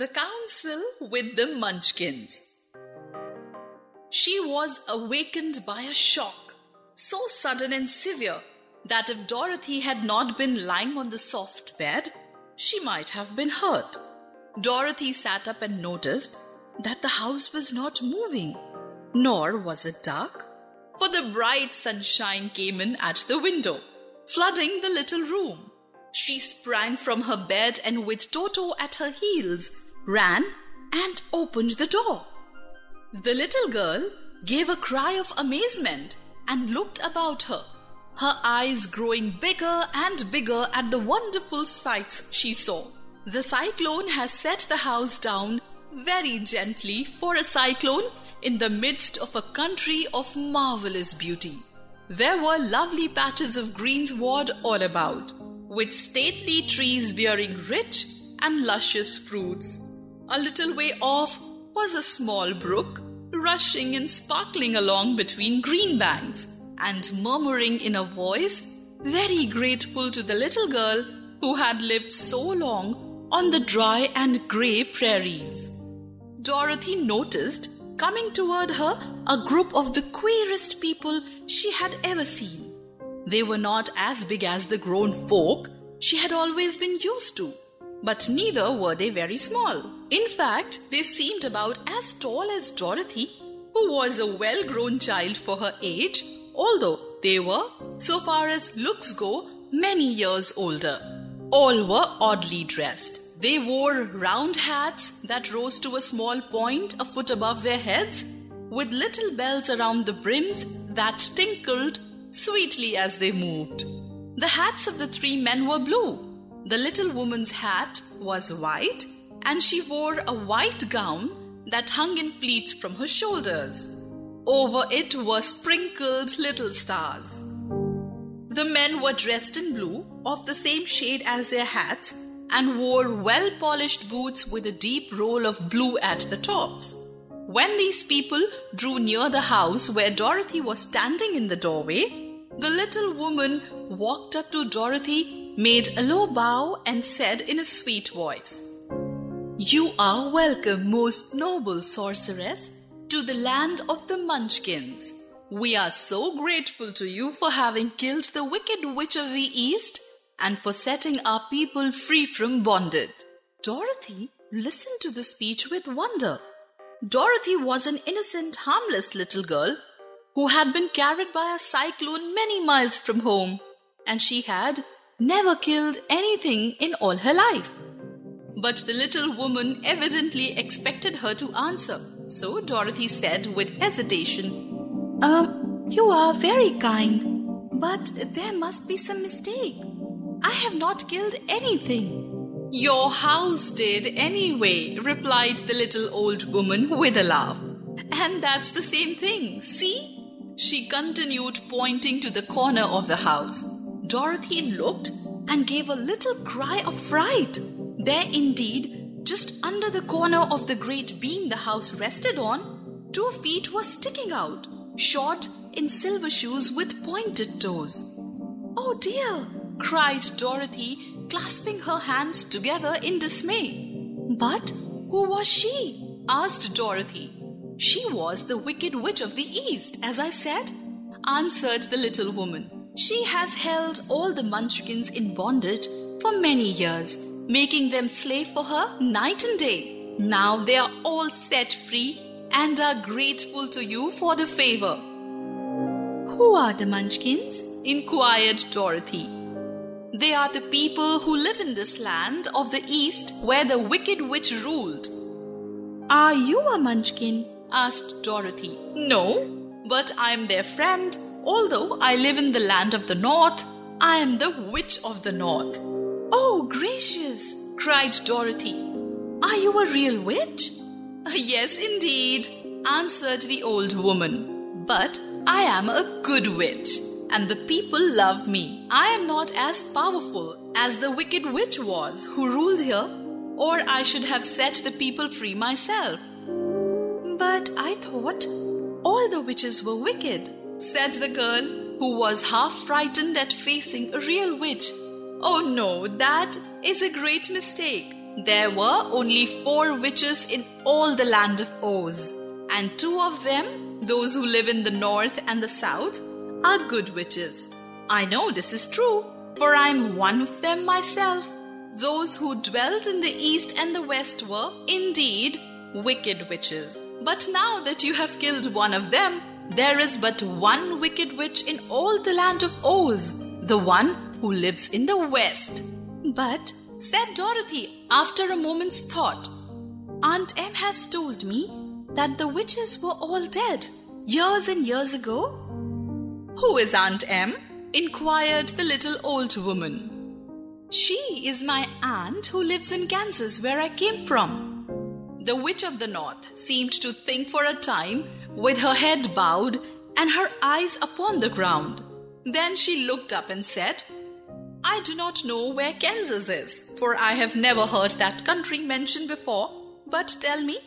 The Council with the Munchkins. She was awakened by a shock, so sudden and severe that if Dorothy had not been lying on the soft bed, she might have been hurt. Dorothy sat up and noticed that the house was not moving, nor was it dark, for the bright sunshine came in at the window, flooding the little room. She sprang from her bed and, with Toto at her heels, ran and opened the door. The little girl gave a cry of amazement and looked about her, her eyes growing bigger and bigger at the wonderful sights she saw. The cyclone has set the house down very gently for a cyclone in the midst of a country of marvelous beauty. There were lovely patches of greensward all about, with stately trees bearing rich and luscious fruits. A little way off was a small brook, rushing and sparkling along between green banks, and murmuring in a voice very grateful to the little girl who had lived so long on the dry and grey prairies. Dorothy noticed coming toward her a group of the queerest people she had ever seen. They were not as big as the grown folk she had always been used to, but neither were they very small. In fact, they seemed about as tall as Dorothy, who was a well grown child for her age, although they were, so far as looks go, many years older. All were oddly dressed. They wore round hats that rose to a small point a foot above their heads, with little bells around the brims that tinkled sweetly as they moved. The hats of the three men were blue. The little woman's hat was white, and she wore a white gown that hung in pleats from her shoulders. Over it were sprinkled little stars. The men were dressed in blue, of the same shade as their hats, and wore well polished boots with a deep roll of blue at the tops. When these people drew near the house where Dorothy was standing in the doorway, the little woman walked up to Dorothy, made a low bow, and said in a sweet voice, You are welcome, most noble sorceress, to the land of the Munchkins. We are so grateful to you for having killed the wicked witch of the East and for setting our people free from bondage. Dorothy listened to the speech with wonder. Dorothy was an innocent, harmless little girl who had been carried by a cyclone many miles from home, and she had never killed anything in all her life. But the little woman evidently expected her to answer, so Dorothy said with hesitation, Um, you are very kind, but there must be some mistake. I have not killed anything. Your house did anyway, replied the little old woman with a laugh. And that's the same thing, see? She continued, pointing to the corner of the house. Dorothy looked and gave a little cry of fright. There, indeed, just under the corner of the great beam the house rested on, two feet were sticking out, shod in silver shoes with pointed toes. Oh dear! cried Dorothy, clasping her hands together in dismay. But who was she? asked Dorothy. She was the wicked witch of the East, as I said, answered the little woman. She has held all the munchkins in bondage for many years, making them slave for her night and day. Now they are all set free and are grateful to you for the favor. Who are the munchkins? inquired Dorothy. They are the people who live in this land of the East where the wicked witch ruled. Are you a munchkin? asked Dorothy. No, but I am their friend. Although I live in the land of the North, I am the witch of the North. Oh, gracious, cried Dorothy. Are you a real witch? Yes, indeed, answered the old woman. But I am a good witch, and the people love me. I am not as powerful as the wicked witch was who ruled here, or I should have set the people free myself. But I thought all the witches were wicked, said the girl, who was half frightened at facing a real witch. Oh no, that is a great mistake. There were only four witches in all the land of Oz, and two of them, those who live in the north and the south, are good witches. I know this is true, for I'm one of them myself. Those who dwelt in the east and the west were, indeed, wicked witches. But now that you have killed one of them, there is but one wicked witch in all the land of Oz, the one who lives in the west. But said Dorothy after a moment's thought. Aunt Em has told me that the witches were all dead years and years ago. Who is Aunt Em? inquired the little old woman. She is my aunt who lives in Kansas, where I came from. The Witch of the North seemed to think for a time, with her head bowed and her eyes upon the ground. Then she looked up and said, I do not know where Kansas is, for I have never heard that country mentioned before. But tell me,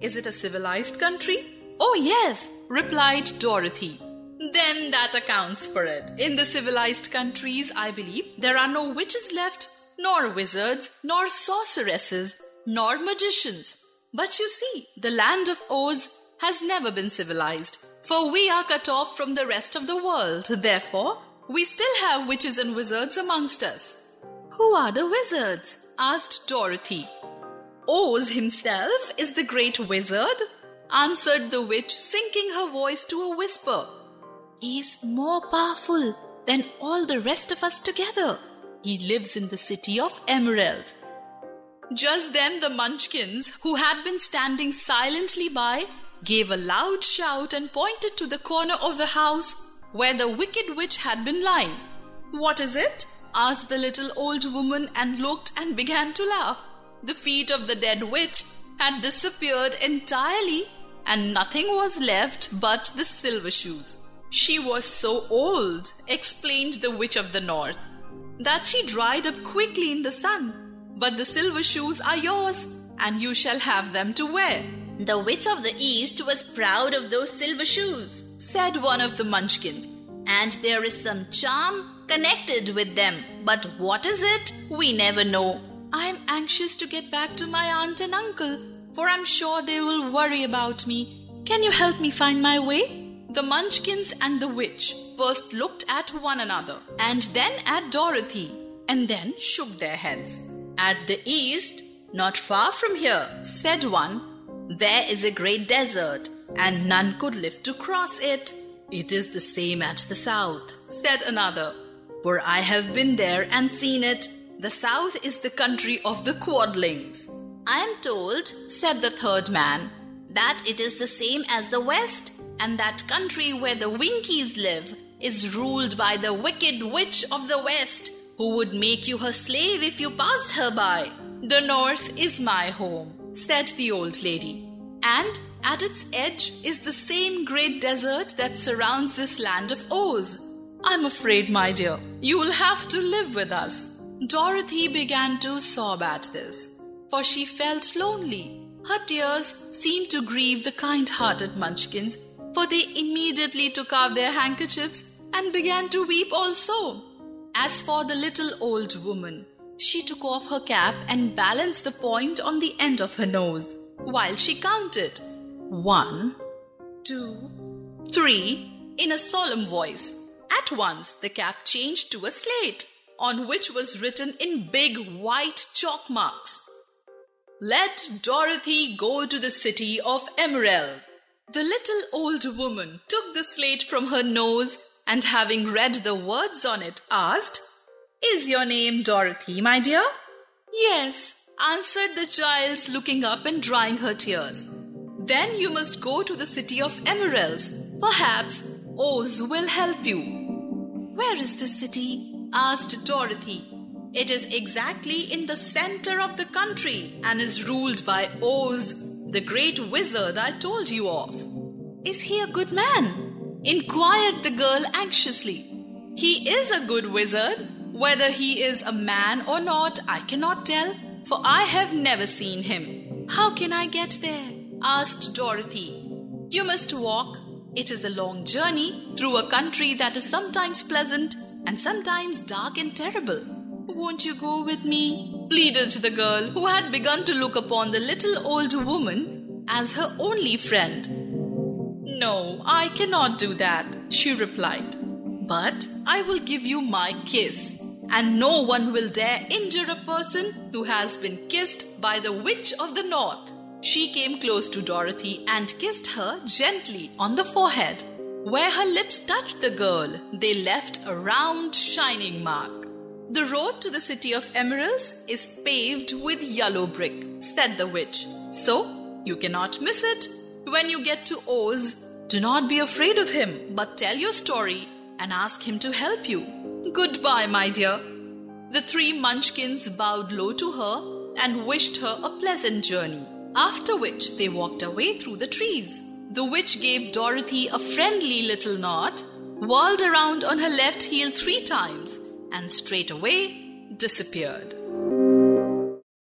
is it a civilized country? Oh, yes, replied Dorothy. Then that accounts for it. In the civilized countries, I believe, there are no witches left, nor wizards, nor sorceresses, nor magicians. But you see, the land of Oz has never been civilized, for we are cut off from the rest of the world. Therefore, we still have witches and wizards amongst us. Who are the wizards? asked Dorothy. Oz himself is the great wizard, answered the witch, sinking her voice to a whisper. He is more powerful than all the rest of us together. He lives in the city of emeralds. Just then, the Munchkins, who had been standing silently by, gave a loud shout and pointed to the corner of the house where the wicked witch had been lying. What is it? asked the little old woman and looked and began to laugh. The feet of the dead witch had disappeared entirely and nothing was left but the silver shoes. She was so old, explained the witch of the north, that she dried up quickly in the sun. But the silver shoes are yours, and you shall have them to wear. The witch of the east was proud of those silver shoes, said one of the munchkins, and there is some charm connected with them. But what is it? We never know. I'm anxious to get back to my aunt and uncle, for I'm sure they will worry about me. Can you help me find my way? The munchkins and the witch first looked at one another, and then at Dorothy, and then shook their heads. At the east, not far from here, said one, there is a great desert, and none could live to cross it. It is the same at the south, said another, for I have been there and seen it. The south is the country of the Quadlings. I am told, said the third man, that it is the same as the west, and that country where the Winkies live is ruled by the wicked witch of the west, who would make you her slave if you passed her by. The north is my home said the old lady. And at its edge is the same great desert that surrounds this land of Oz. I'm afraid, my dear, you will have to live with us. Dorothy began to sob at this, for she felt lonely. Her tears seemed to grieve the kind hearted Munchkins, for they immediately took out their handkerchiefs and began to weep also. As for the little old woman, she took off her cap and balanced the point on the end of her nose while she counted one, two, three in a solemn voice. At once, the cap changed to a slate on which was written in big white chalk marks Let Dorothy go to the city of emeralds. The little old woman took the slate from her nose and, having read the words on it, asked, is your name Dorothy, my dear? Yes, answered the child, looking up and drying her tears. Then you must go to the city of emeralds. Perhaps Oz will help you. Where is this city? asked Dorothy. It is exactly in the center of the country and is ruled by Oz, the great wizard I told you of. Is he a good man? Inquired the girl anxiously. He is a good wizard. Whether he is a man or not, I cannot tell, for I have never seen him. How can I get there? asked Dorothy. You must walk. It is a long journey through a country that is sometimes pleasant and sometimes dark and terrible. Won't you go with me? pleaded the girl, who had begun to look upon the little old woman as her only friend. No, I cannot do that, she replied. But I will give you my kiss, and no one will dare injure a person who has been kissed by the Witch of the North. She came close to Dorothy and kissed her gently on the forehead. Where her lips touched the girl, they left a round, shining mark. The road to the city of emeralds is paved with yellow brick, said the witch. So you cannot miss it. When you get to Oz, do not be afraid of him, but tell your story and ask him to help you. Goodbye, my dear. The three munchkins bowed low to her and wished her a pleasant journey, after which they walked away through the trees. The witch gave Dorothy a friendly little nod, whirled around on her left heel three times, and straightway disappeared.